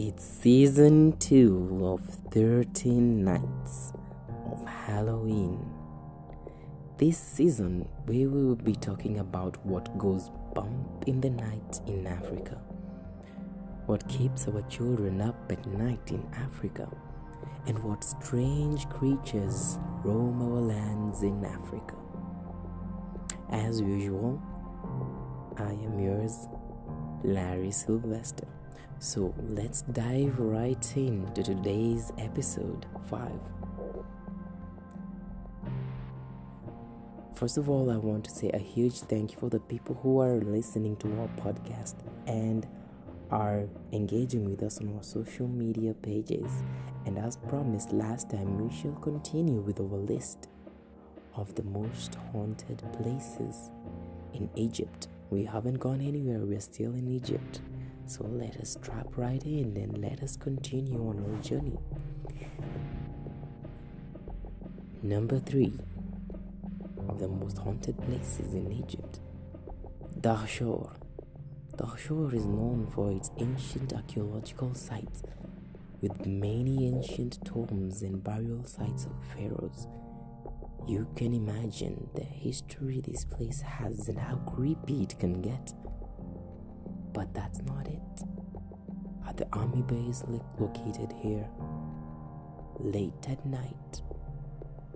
It's season 2 of 13 Nights of Halloween. This season, we will be talking about what goes bump in the night in Africa, what keeps our children up at night in Africa, and what strange creatures roam our lands in Africa. As usual, I am yours, Larry Sylvester. So let's dive right into today's episode 5. First of all, I want to say a huge thank you for the people who are listening to our podcast and are engaging with us on our social media pages. And as promised last time, we shall continue with our list of the most haunted places in Egypt. We haven't gone anywhere, we're still in Egypt. So let us drop right in and let us continue on our journey. Number three of the most haunted places in Egypt, Dahshur. Dahshur is known for its ancient archaeological sites with many ancient tombs and burial sites of pharaohs. You can imagine the history this place has and how creepy it can get. But that's not it. At the army base located here, late at night,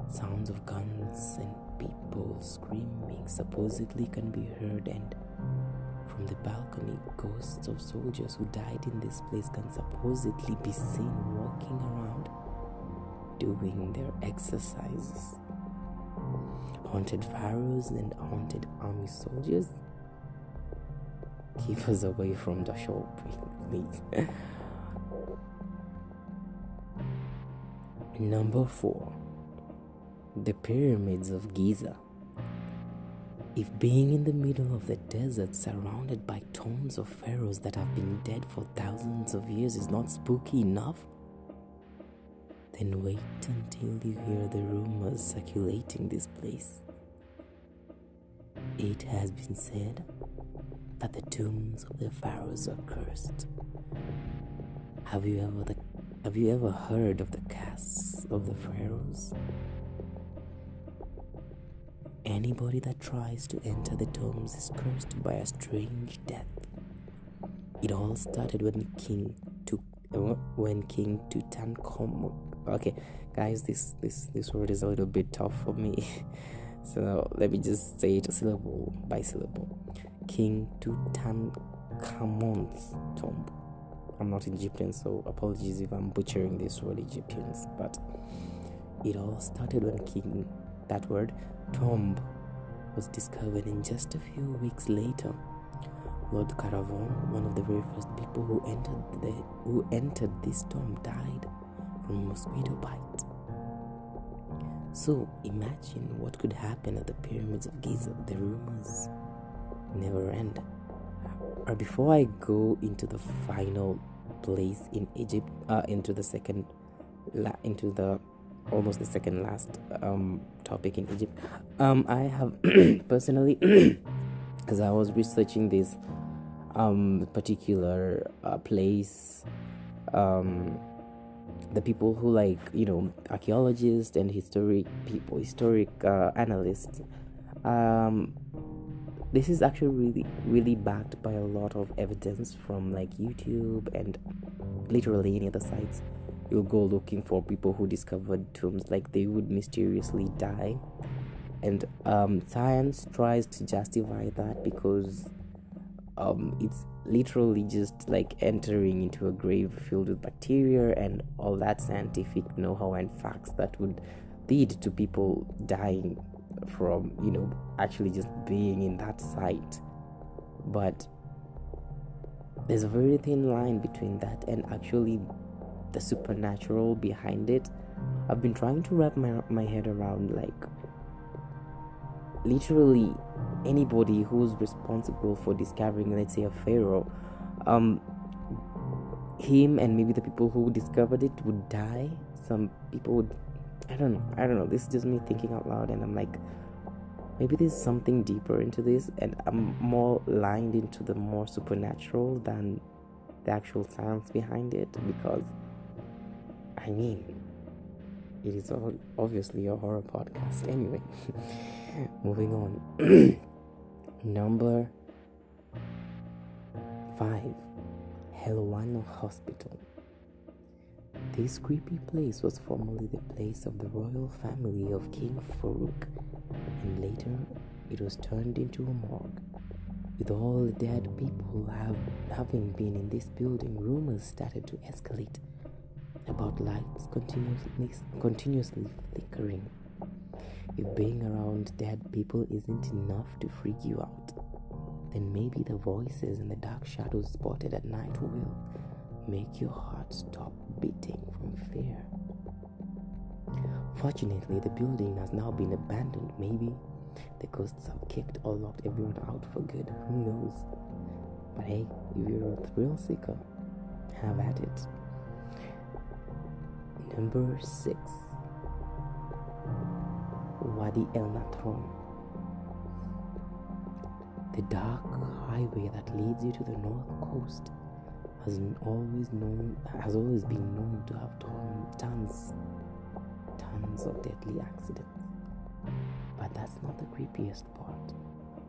sounds of guns and people screaming supposedly can be heard, and from the balcony, ghosts of soldiers who died in this place can supposedly be seen walking around doing their exercises. Haunted pharaohs and haunted army soldiers keep us away from the show, please. Number four, the pyramids of Giza. If being in the middle of the desert surrounded by tombs of pharaohs that have been dead for thousands of years is not spooky enough, then wait until you hear the rumors circulating this place. It has been said that the tombs of the pharaohs are cursed. Have you ever the, have you ever heard of the casts of the pharaohs? Anybody that tries to enter the tombs is cursed by a strange death. It all started when King took uh, when King Tutankhamun. Okay, guys, this this this word is a little bit tough for me, so let me just say it syllable by syllable. King Tutankhamun's tomb. I'm not Egyptian, so apologies if I'm butchering this word Egyptians, but it all started when King, that word, tomb, was discovered, and just a few weeks later, Lord Carnarvon, one of the very first people who entered the who entered this tomb, died from mosquito bite. So imagine what could happen at the pyramids of Giza. The rumors never end. Or before I go into the final place in Egypt, uh, into the second, la- into the almost the second last um, topic in Egypt, um, I have personally, as I was researching this um, particular uh, place, um, the people who like you know archaeologists and historic people, historic uh, analysts, um, this is actually really really backed by a lot of evidence from like youtube and literally any other sites. You'll go looking for people who discovered tombs like they would mysteriously die. And um, science tries to justify that because um, it's literally just like entering into a grave filled with bacteria and all that scientific know-how and facts that would lead to people dying from you know actually just being in that site. But there's a very thin line between that and actually the supernatural behind it. I've been trying to wrap my, my head around like literally anybody who's responsible for discovering let's say a pharaoh um him and maybe the people who discovered it would die. Some people would I don't know. I don't know. This is just me thinking out loud, and I'm like, maybe there's something deeper into this, and I'm more lined into the more supernatural than the actual science behind it because I mean it is all obviously a horror podcast anyway moving on number five Helwani Hospital this creepy place was formerly the place of the royal family of King Farouk, and later it was turned into a morgue. With all the dead people have, having been in this building, rumors started to escalate about lights continuously, continuously flickering. If being around dead people isn't enough to freak you out, then maybe the voices and the dark shadows spotted at night will make your heart stop beating from fear. Fortunately, the building has now been abandoned. Maybe the ghosts have kicked or locked everyone out for good. Who knows? But hey, if you're a thrill seeker, have at it. Number six Wadi El Natron. The dark highway that leads you to the north coast has always known has always been known to have done tons tons of deadly accidents. But that's not the creepiest part.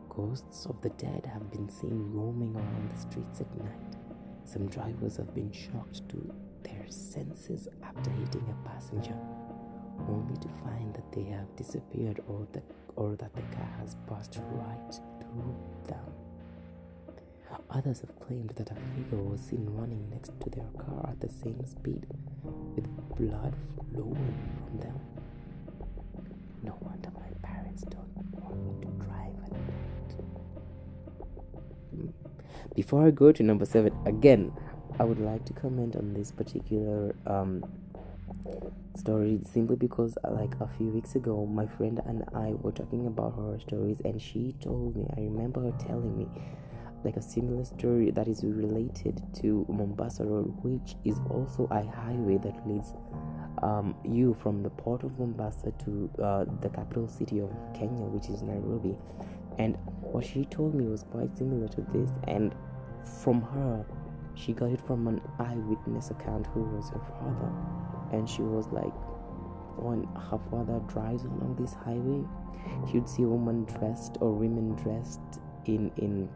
Ghosts of the dead have been seen roaming around the streets at night. Some drivers have been shocked to their senses after hitting a passenger, only to find that they have disappeared or that, or that the car has passed right through them. Others have claimed that a figure was seen running next to their car at the same speed, with blood flowing from them. No wonder my parents don't want me to drive at night. Hmm. Before I go to number seven, again, I would like to comment on this particular um, story simply because, uh, like a few weeks ago, my friend and I were talking about horror stories, and she told me, I remember her telling me like a similar story that is related to Mombasa Road, which is also a highway that leads um, you from the port of Mombasa to uh, the capital city of Kenya, which is Nairobi. And what she told me was quite similar to this, and from her, she got it from an eyewitness account who was her father, and she was like, when her father drives along this highway, she would see a woman dressed or women dressed in in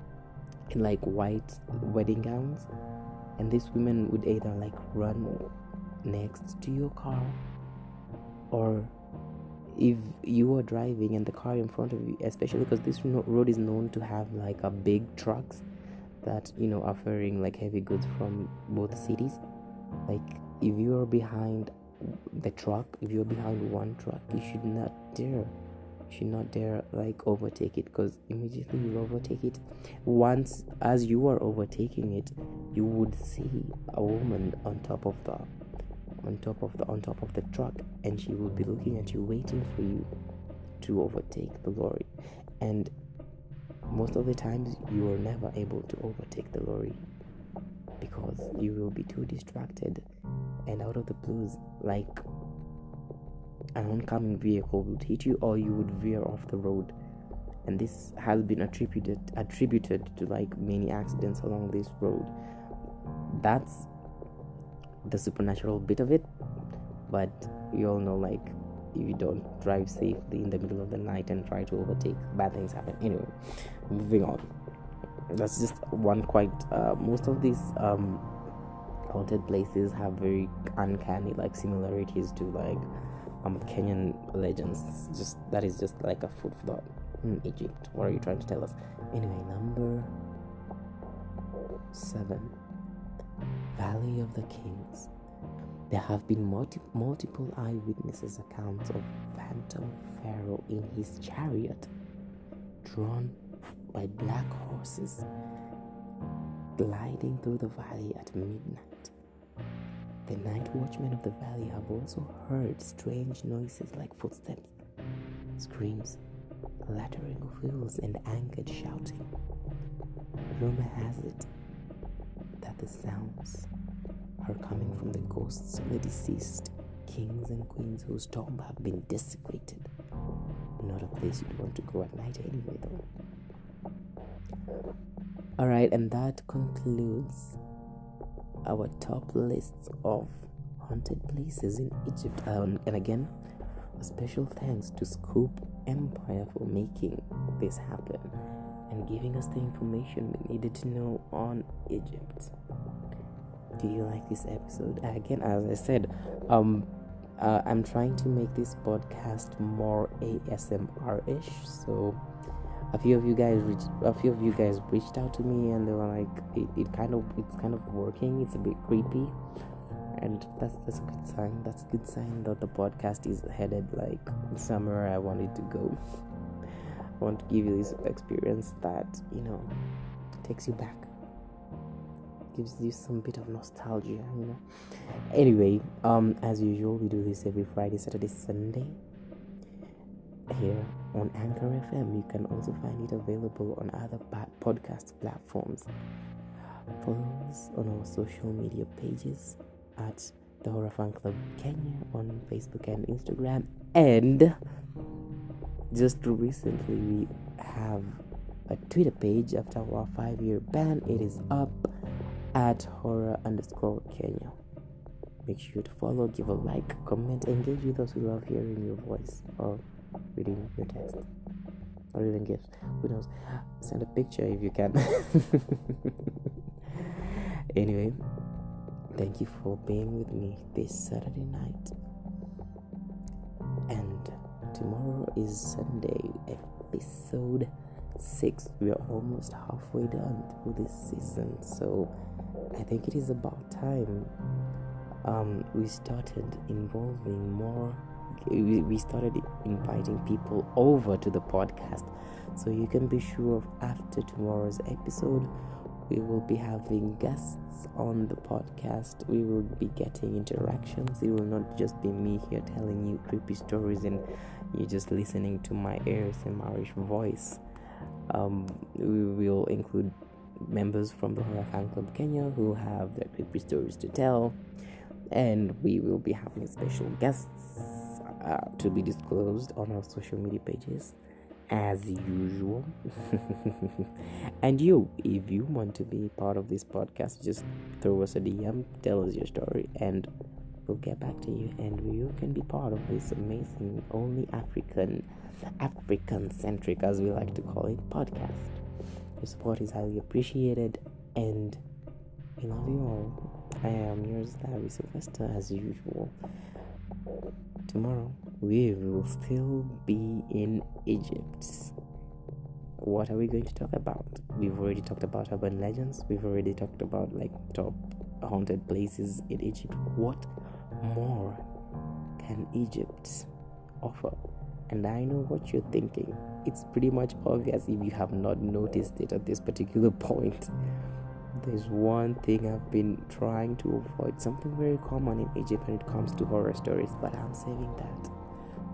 in like white wedding gowns and these women would either like run next to your car or if you are driving and the car in front of you especially because this road is known to have like a big trucks that you know are ferrying like heavy goods from both cities. Like if you're behind the truck if you're behind one truck you should not dare should not dare like overtake it because immediately you overtake it. Once as you are overtaking it you would see a woman on top of the on top of the on top of the truck and she will be looking at you waiting for you to overtake the lorry. And most of the times you are never able to overtake the lorry because you will be too distracted and out of the blues like an oncoming vehicle would hit you or you would veer off the road. And this has been attributed attributed to like many accidents along this road. That's the supernatural bit of it but you all know like if you don't drive safely in the middle of the night and try to overtake bad things happen. Anyway moving on. That's just one quite uh, most of these um, haunted places have very uncanny like similarities to like um, Kenyan legends. Just that is just like a food for thought. Hmm, Egypt. What are you trying to tell us? Anyway, number seven, Valley of the Kings. There have been multi- multiple eyewitnesses accounts of Phantom Pharaoh in his chariot, drawn by black horses, gliding through the valley at midnight. The night watchmen of the valley have also heard strange noises like footsteps, screams, clattering of wheels, and angered shouting. Rumor has it that the sounds are coming from the ghosts of the deceased kings and queens whose tomb have been desecrated. Not a place you'd want to go at night anyway, though. Alright, and that concludes our top lists of haunted places in Egypt. Um, and again, a special thanks to Scoop Empire for making this happen and giving us the information we needed to know on Egypt. Do you like this episode? Again, as I said, um, uh, I'm trying to make this podcast more ASMR-ish. So a few of you guys, reached, a few of you guys reached out to me, and they were like, it, it kind of, it's kind of working. It's a bit creepy, and that's that's a good sign. That's a good sign that the podcast is headed like somewhere I wanted to go. I want to give you this experience that you know takes you back gives you some bit of nostalgia, you know. Anyway, um, as usual, we do this every Friday, Saturday, Sunday here on Anchor FM. You can also find it available on other podcast platforms. Follow us on our social media pages at the Horror Fan Club Kenya on Facebook and Instagram. And just recently, we have a Twitter page after our five year ban. It is up at horror underscore Kenya. Make sure to follow, give a like, comment, engage with us. We love hearing your voice or reading your text or even gifts. Who knows? Send a picture if you can. anyway, thank you for being with me this Saturday night. And tomorrow is Sunday, episode six. We are almost halfway done through this season, so I think it is about time um, we started involving more. We started inviting people over to the podcast, so you can be sure of after tomorrow's episode, we will be having guests on the podcast. We will be getting interactions. It will not just be me here telling you creepy stories and you just listening to my ears and ASMRish voice. Um, we will include members from the Horror Fan Club Kenya who have their creepy stories to tell, and we will be having special guests uh, to be disclosed on our social media pages as usual. and you, if you want to be part of this podcast, just throw us a DM, tell us your story, and we'll get back to you. And you can be part of this amazing, only African, African centric, as we like to call it, podcast. Your support is highly appreciated, and I love you all. I am yours, Larry Sylvester, as usual. Tomorrow, we will still be in Egypt. What are we going to talk about? We've already talked about urban legends, we've already talked about like top haunted places in Egypt. What more can Egypt offer? And I know what you're thinking. It's pretty much obvious if you have not noticed it at this particular point. There's one thing I've been trying to avoid, something very common in Egypt when it comes to horror stories, but I'm saving that.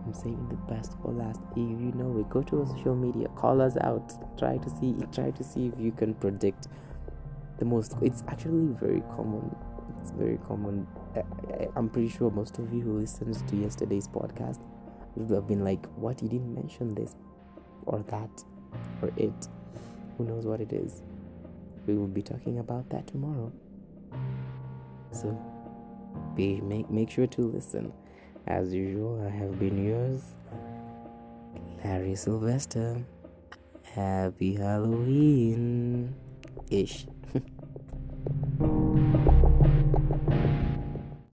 I'm saving the best for last. If you know it, go to social media, call us out, try to see try to see if you can predict the most it's actually very common. It's very common. I, I'm pretty sure most of you who listened to yesterday's podcast would have been like, What you didn't mention this or that or it. Who knows what it is? We will be talking about that tomorrow. So be make make sure to listen. As usual, I have been yours, Larry Sylvester. Happy Halloween ish.